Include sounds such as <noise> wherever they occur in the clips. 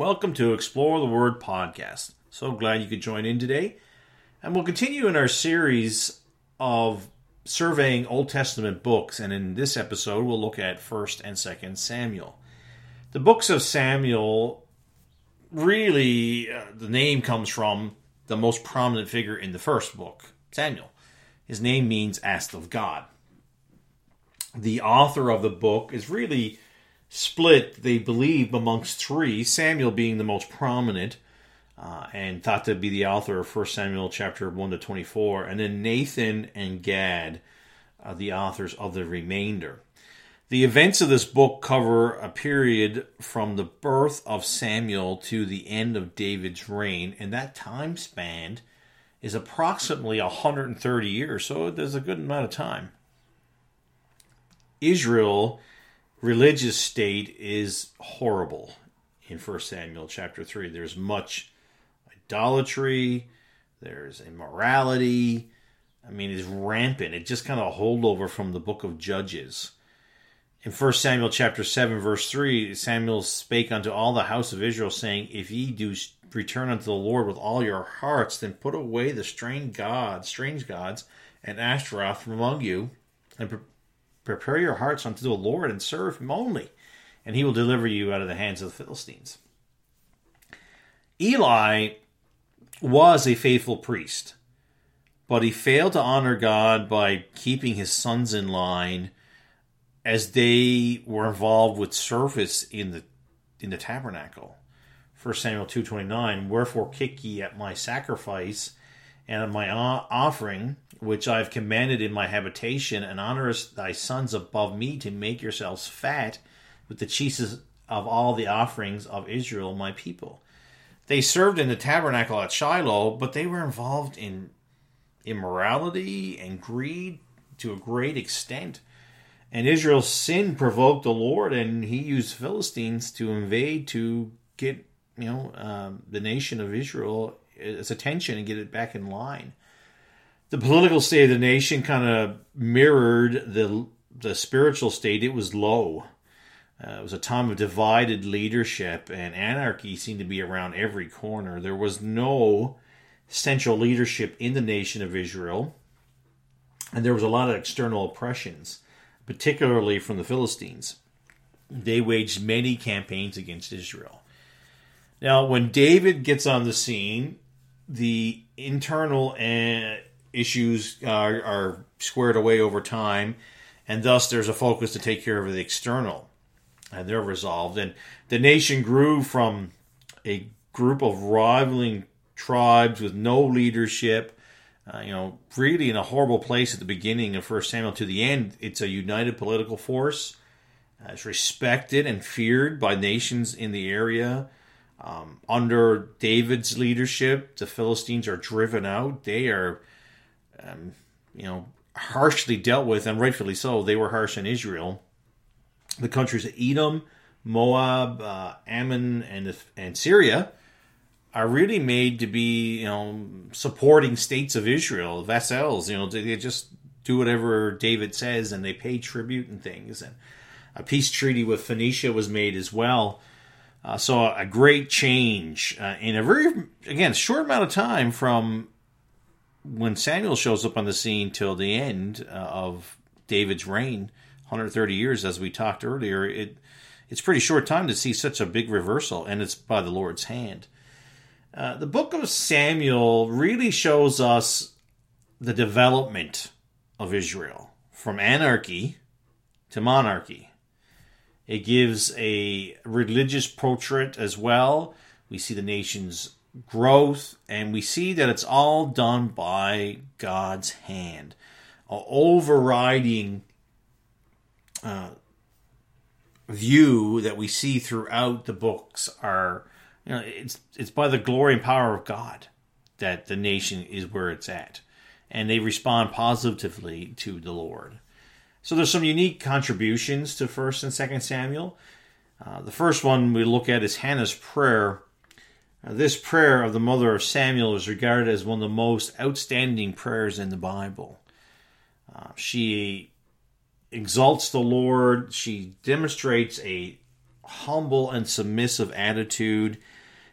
Welcome to Explore the Word podcast. So glad you could join in today. And we'll continue in our series of surveying Old Testament books. And in this episode, we'll look at 1st and 2nd Samuel. The books of Samuel really, uh, the name comes from the most prominent figure in the first book, Samuel. His name means asked of God. The author of the book is really split, they believe, amongst three, Samuel being the most prominent. Uh, and thought to be the author of 1 Samuel chapter 1 to 24, and then Nathan and Gad are the authors of the remainder. The events of this book cover a period from the birth of Samuel to the end of David's reign, and that time span is approximately 130 years, so there's a good amount of time. Israel religious state is horrible in 1 Samuel chapter 3. There's much idolatry, there's immorality. I mean, it's rampant. It just kind of holdover from the book of Judges. In 1 Samuel chapter 7, verse 3, Samuel spake unto all the house of Israel, saying, If ye do return unto the Lord with all your hearts, then put away the strange gods, strange gods, and Ashtaroth from among you, and Prepare your hearts unto the Lord and serve him only, and he will deliver you out of the hands of the Philistines. Eli was a faithful priest, but he failed to honor God by keeping his sons in line as they were involved with service in the in the tabernacle. 1 Samuel 2:29 Wherefore kick ye at my sacrifice and my offering which I have commanded in my habitation, and honorest thy sons above me to make yourselves fat with the cheeses of all the offerings of Israel, my people. They served in the tabernacle at Shiloh, but they were involved in immorality and greed to a great extent. And Israel's sin provoked the Lord, and he used Philistines to invade to get you know um, the nation of Israel its attention and get it back in line the political state of the nation kind of mirrored the the spiritual state. It was low. Uh, it was a time of divided leadership, and anarchy seemed to be around every corner. There was no central leadership in the nation of Israel, and there was a lot of external oppressions, particularly from the Philistines. They waged many campaigns against Israel. Now, when David gets on the scene, the internal issues are, are squared away over time, and thus there's a focus to take care of the external, and they're resolved. And the nation grew from a group of rivaling tribes with no leadership. Uh, you know, really in a horrible place at the beginning of First Samuel to the end. It's a united political force. Uh, it's respected and feared by nations in the area. Um, under David's leadership, the Philistines are driven out. They are um, you know, harshly dealt with, and rightfully so. They were harsh in Israel. The countries of Edom, Moab, uh, Ammon, and and Syria are really made to be, you know, supporting states of Israel, vassals. You know, they just do whatever David says, and they pay tribute and things. And a peace treaty with Phoenicia was made as well. Uh, so a great change uh, in a very again short amount of time from when Samuel shows up on the scene till the end uh, of David's reign, 130 years, as we talked earlier, it it's pretty short time to see such a big reversal, and it's by the Lord's hand. Uh, the book of Samuel really shows us the development of Israel from anarchy to monarchy. It gives a religious portrait as well. We see the nation's growth, and we see that it's all done by God's hand. An overriding uh, view that we see throughout the books are, you know, it's it's by the glory and power of God that the nation is where it's at, and they respond positively to the Lord. So there's some unique contributions to First and Second Samuel. Uh, the first one we look at is Hannah's prayer now, this prayer of the mother of Samuel is regarded as one of the most outstanding prayers in the Bible. Uh, she exalts the Lord, she demonstrates a humble and submissive attitude.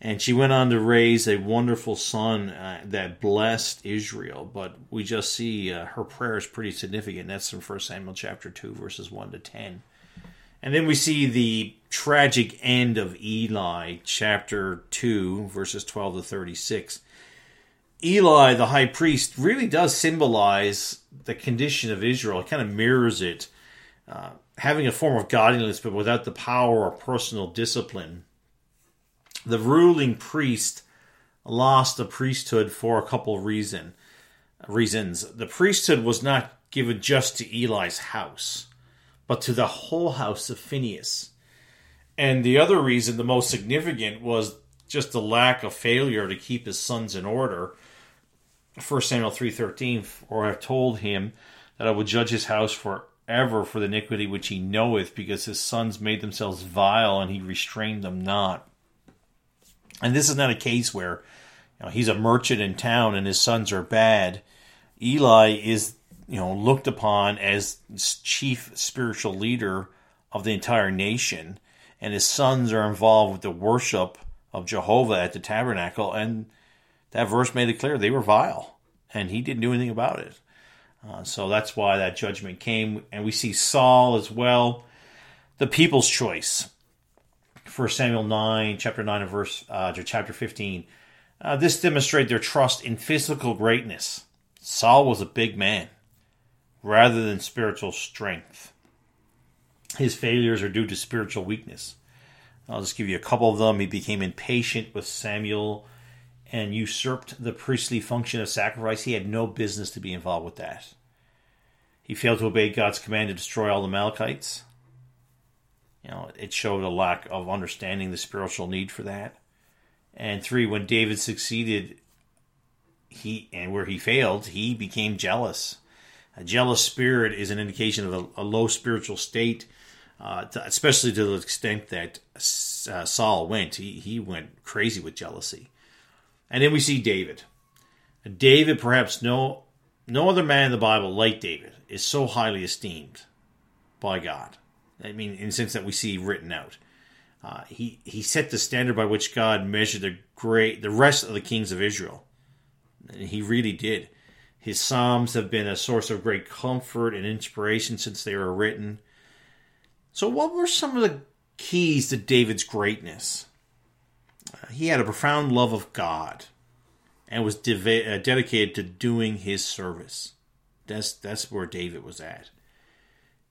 And she went on to raise a wonderful son uh, that blessed Israel. But we just see uh, her prayer is pretty significant. That's in 1 Samuel chapter 2, verses 1 to 10. And then we see the tragic end of Eli, chapter 2, verses 12 to 36. Eli, the high priest, really does symbolize the condition of Israel. It kind of mirrors it. Uh, having a form of godliness, but without the power or personal discipline. The ruling priest lost the priesthood for a couple reason, reasons. The priesthood was not given just to Eli's house, but to the whole house of Phineas. And the other reason, the most significant, was just the lack of failure to keep his sons in order 1 Samuel 3.13, For I have told him that I will judge his house forever for the iniquity which he knoweth, because his sons made themselves vile, and he restrained them not. And this is not a case where you know, he's a merchant in town and his sons are bad. Eli is you know looked upon as chief spiritual leader of the entire nation, and his sons are involved with the worship of Jehovah at the tabernacle, and that verse made it clear they were vile, and he didn't do anything about it. Uh, so that's why that judgment came. And we see Saul as well, the people's choice. First Samuel 9, chapter 9 and verse, uh, chapter 15. Uh, this demonstrated their trust in physical greatness. Saul was a big man rather than spiritual strength. His failures are due to spiritual weakness. I'll just give you a couple of them. He became impatient with Samuel and usurped the priestly function of sacrifice, he had no business to be involved with that. He failed to obey God's command to destroy all the Amalekites. You know, it showed a lack of understanding the spiritual need for that. And three, when David succeeded, he and where he failed, he became jealous. A jealous spirit is an indication of a, a low spiritual state, uh, to, especially to the extent that uh, Saul went. He he went crazy with jealousy. And then we see David. David, perhaps no no other man in the Bible like David, is so highly esteemed by God. I mean, in the sense that we see written out. Uh, he he set the standard by which God measured the great the rest of the kings of Israel. And he really did. His psalms have been a source of great comfort and inspiration since they were written. So, what were some of the keys to David's greatness? he had a profound love of God and was uh, dedicated to doing his service. That's that's where David was at.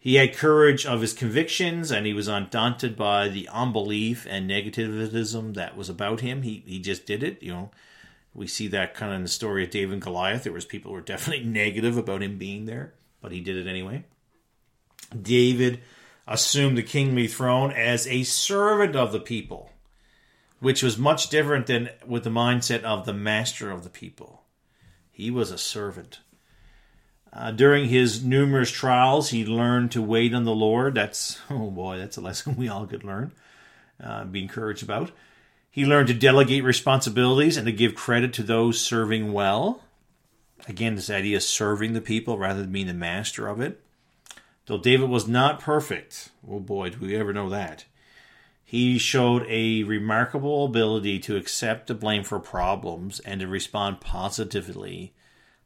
He had courage of his convictions, and he was undaunted by the unbelief and negativism that was about him. He he just did it. You know, we see that kind of in the story of David and Goliath. There was people who were definitely <laughs> negative about him being there, but he did it anyway. David assumed the kingly throne as a servant of the people which was much different than with the mindset of the master of the people. He was a servant. Uh, during his numerous trials, he learned to wait on the Lord. That's, <laughs> oh boy, that's a lesson we all could learn, uh, be encouraged about. He learned to delegate responsibilities and to give credit to those serving well. Again, this idea of serving the people rather than being the master of it. Though David was not perfect, oh boy, do we ever know that he showed a remarkable ability to accept the blame for problems and to respond positively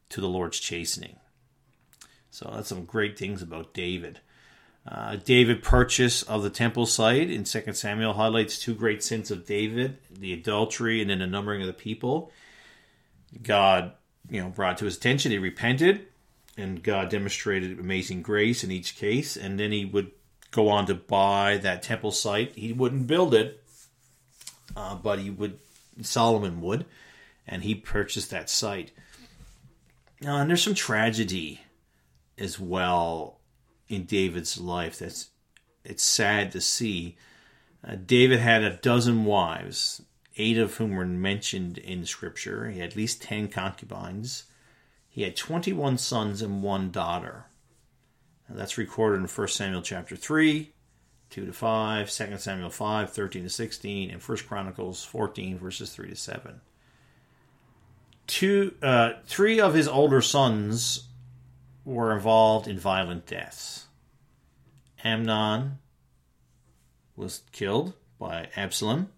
to the Lord's chastening. So that's some great things about David. Uh, David purchase of the temple site in 2 Samuel highlights two great sins of David: the adultery and then the numbering of the people. God, you know, brought to his attention. He repented, and God demonstrated amazing grace in each case. And then he would go on to buy that temple site. He wouldn't build it, uh, but he would. Solomon would, and he purchased that site. Now, and there's some tragedy as well in David's life. That's it's sad to see. Uh, David had a dozen wives, eight of whom were mentioned in Scripture. He had at least ten concubines. He had 21 sons and one daughter. That's recorded in 1 Samuel chapter 3, 2 to 5, 2 Samuel 5, 13 to 16, and 1 Chronicles 14, verses 3 to 7. Two, uh, three of his older sons were involved in violent deaths. Amnon was killed by Absalom,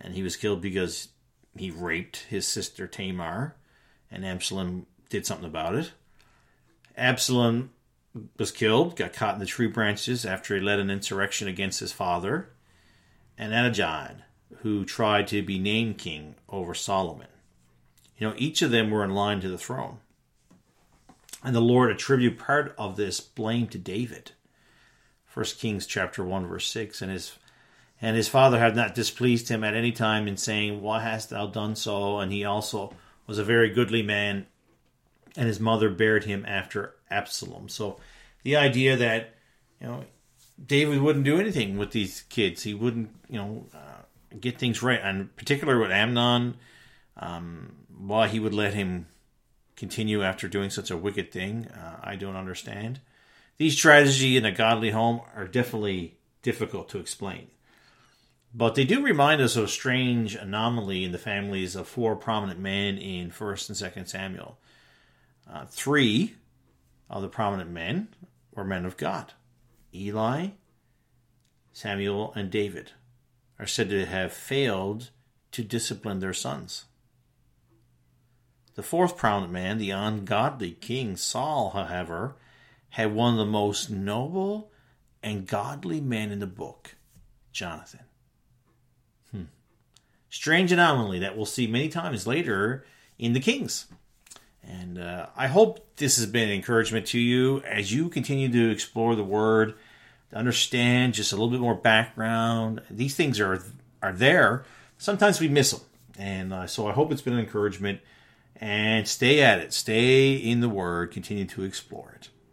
and he was killed because he raped his sister Tamar, and Absalom did something about it. Absalom was killed, got caught in the tree branches after he led an insurrection against his father, and Adonijah, who tried to be named king over Solomon. You know, each of them were in line to the throne. And the Lord attributed part of this blame to David. 1 Kings chapter 1 verse 6 and his and his father had not displeased him at any time in saying why hast thou done so? And he also was a very goodly man and his mother bared him after Absalom. So the idea that you know David wouldn't do anything with these kids. He wouldn't you know uh, get things right. And particularly with Amnon um, why he would let him continue after doing such a wicked thing uh, I don't understand these tragedy in a godly home are definitely difficult to explain. But they do remind us of a strange anomaly in the families of four prominent men in 1st and 2nd Samuel. Uh, three of the prominent men were men of God. Eli, Samuel, and David are said to have failed to discipline their sons. The fourth prominent man, the ungodly king Saul, however, had one of the most noble and godly men in the book, Jonathan. Hmm. Strange anomaly that we'll see many times later in the Kings. And uh, I hope this has been an encouragement to you as you continue to explore the Word, to understand just a little bit more background. These things are are there. Sometimes we miss them, and uh, so I hope it's been an encouragement. And stay at it. Stay in the Word. Continue to explore it.